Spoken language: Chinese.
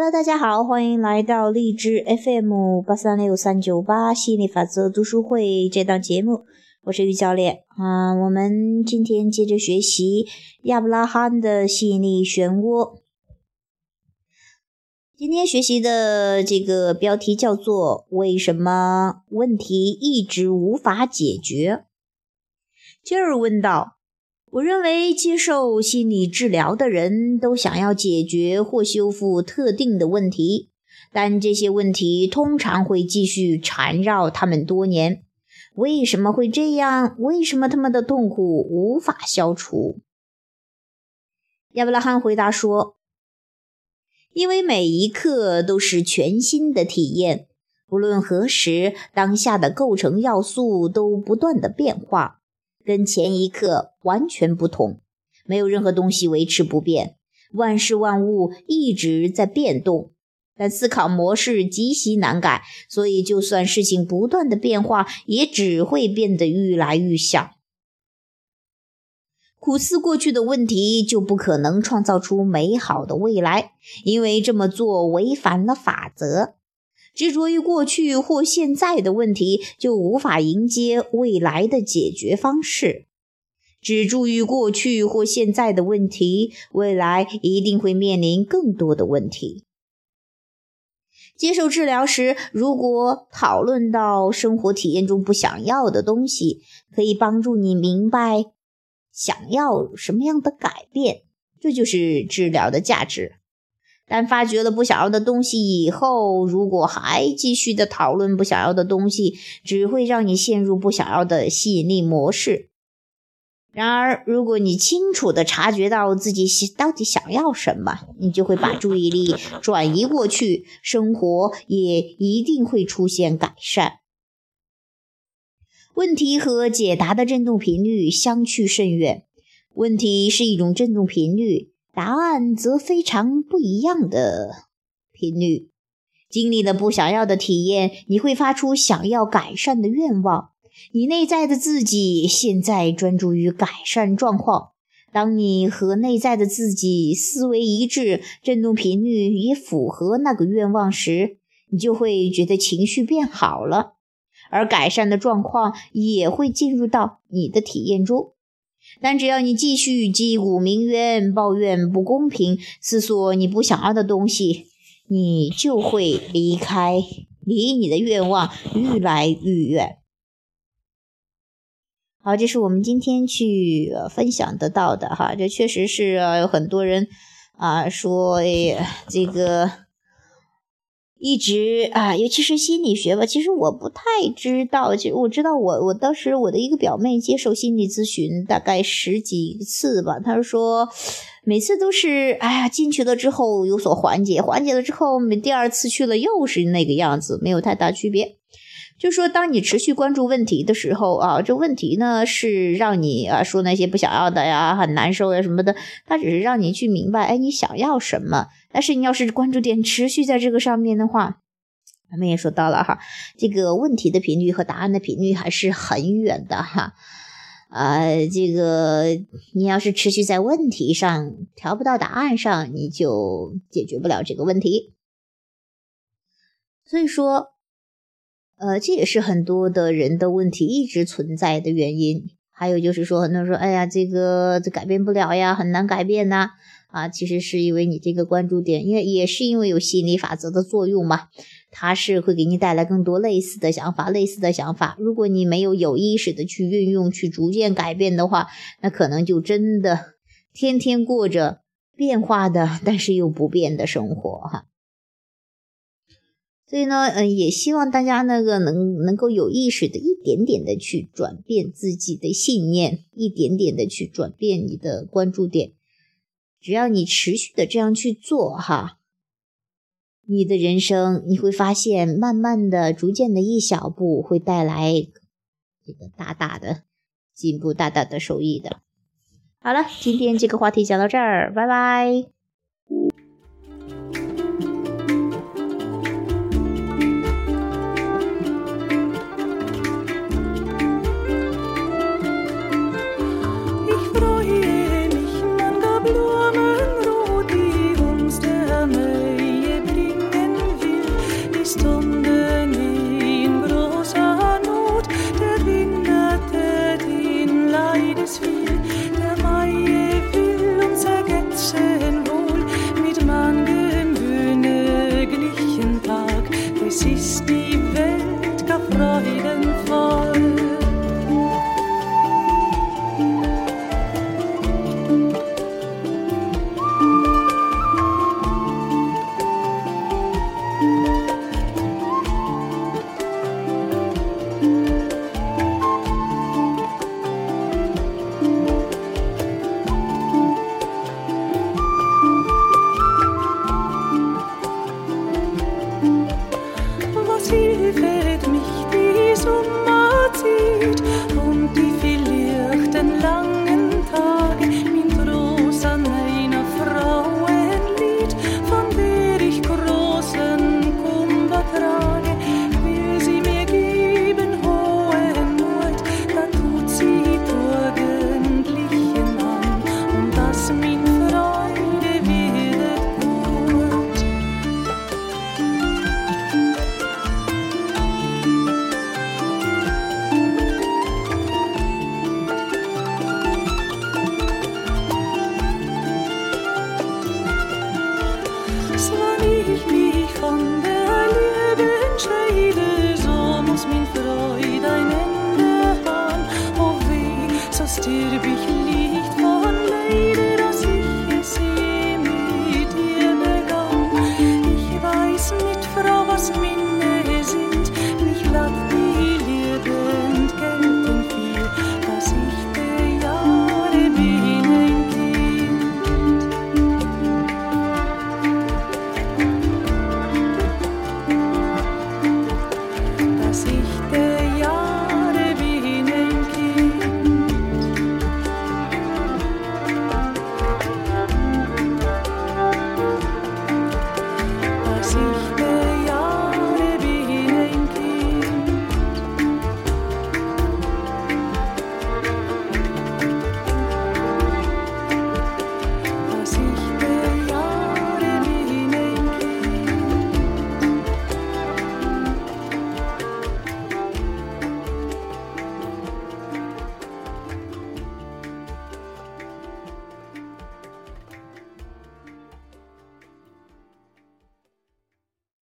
Hello，大家好，欢迎来到荔枝 FM 八三六三九八吸引力法则读书会这档节目，我是玉教练啊。我们今天接着学习亚伯拉罕的吸引力漩涡。今天学习的这个标题叫做“为什么问题一直无法解决”。杰尔问道。我认为接受心理治疗的人都想要解决或修复特定的问题，但这些问题通常会继续缠绕他们多年。为什么会这样？为什么他们的痛苦无法消除？亚伯拉罕回答说：“因为每一刻都是全新的体验，不论何时，当下的构成要素都不断的变化。”跟前一刻完全不同，没有任何东西维持不变，万事万物一直在变动，但思考模式极其难改，所以就算事情不断的变化，也只会变得愈来愈小。苦思过去的问题，就不可能创造出美好的未来，因为这么做违反了法则。执着于过去或现在的问题，就无法迎接未来的解决方式。只注意过去或现在的问题，未来一定会面临更多的问题。接受治疗时，如果讨论到生活体验中不想要的东西，可以帮助你明白想要什么样的改变。这就是治疗的价值。但发觉了不想要的东西以后，如果还继续的讨论不想要的东西，只会让你陷入不想要的吸引力模式。然而，如果你清楚的察觉到自己到底想要什么，你就会把注意力转移过去，生活也一定会出现改善。问题和解答的振动频率相去甚远，问题是一种振动频率。答案则非常不一样的频率。经历了不想要的体验，你会发出想要改善的愿望。你内在的自己现在专注于改善状况。当你和内在的自己思维一致，振动频率也符合那个愿望时，你就会觉得情绪变好了，而改善的状况也会进入到你的体验中。但只要你继续击鼓鸣冤、抱怨不公平、思索你不想要的东西，你就会离开，离你的愿望愈来愈远。好，这是我们今天去分享得到的哈，这确实是有很多人啊说，哎，这个。一直啊，尤其是心理学吧，其实我不太知道。其实我知道，我我当时我的一个表妹接受心理咨询，大概十几次吧。她说，每次都是哎呀进去了之后有所缓解，缓解了之后，第二次去了又是那个样子，没有太大区别。就说，当你持续关注问题的时候啊，这问题呢是让你啊说那些不想要的呀，很难受呀什么的，它只是让你去明白，哎，你想要什么。但是你要是关注点持续在这个上面的话，咱们也说到了哈，这个问题的频率和答案的频率还是很远的哈。啊，这个你要是持续在问题上调不到答案上，你就解决不了这个问题。所以说。呃，这也是很多的人的问题一直存在的原因。还有就是说，很多人说，哎呀，这个这改变不了呀，很难改变呐。啊，其实是因为你这个关注点，因为也是因为有心理法则的作用嘛，它是会给你带来更多类似的想法，类似的想法。如果你没有有意识的去运用，去逐渐改变的话，那可能就真的天天过着变化的，但是又不变的生活哈。所以呢，嗯，也希望大家那个能能够有意识的，一点点的去转变自己的信念，一点点的去转变你的关注点。只要你持续的这样去做，哈，你的人生你会发现，慢慢的、逐渐的一小步，会带来这个大大的进步、大大的收益的。好了，今天这个话题讲到这儿，拜拜。así.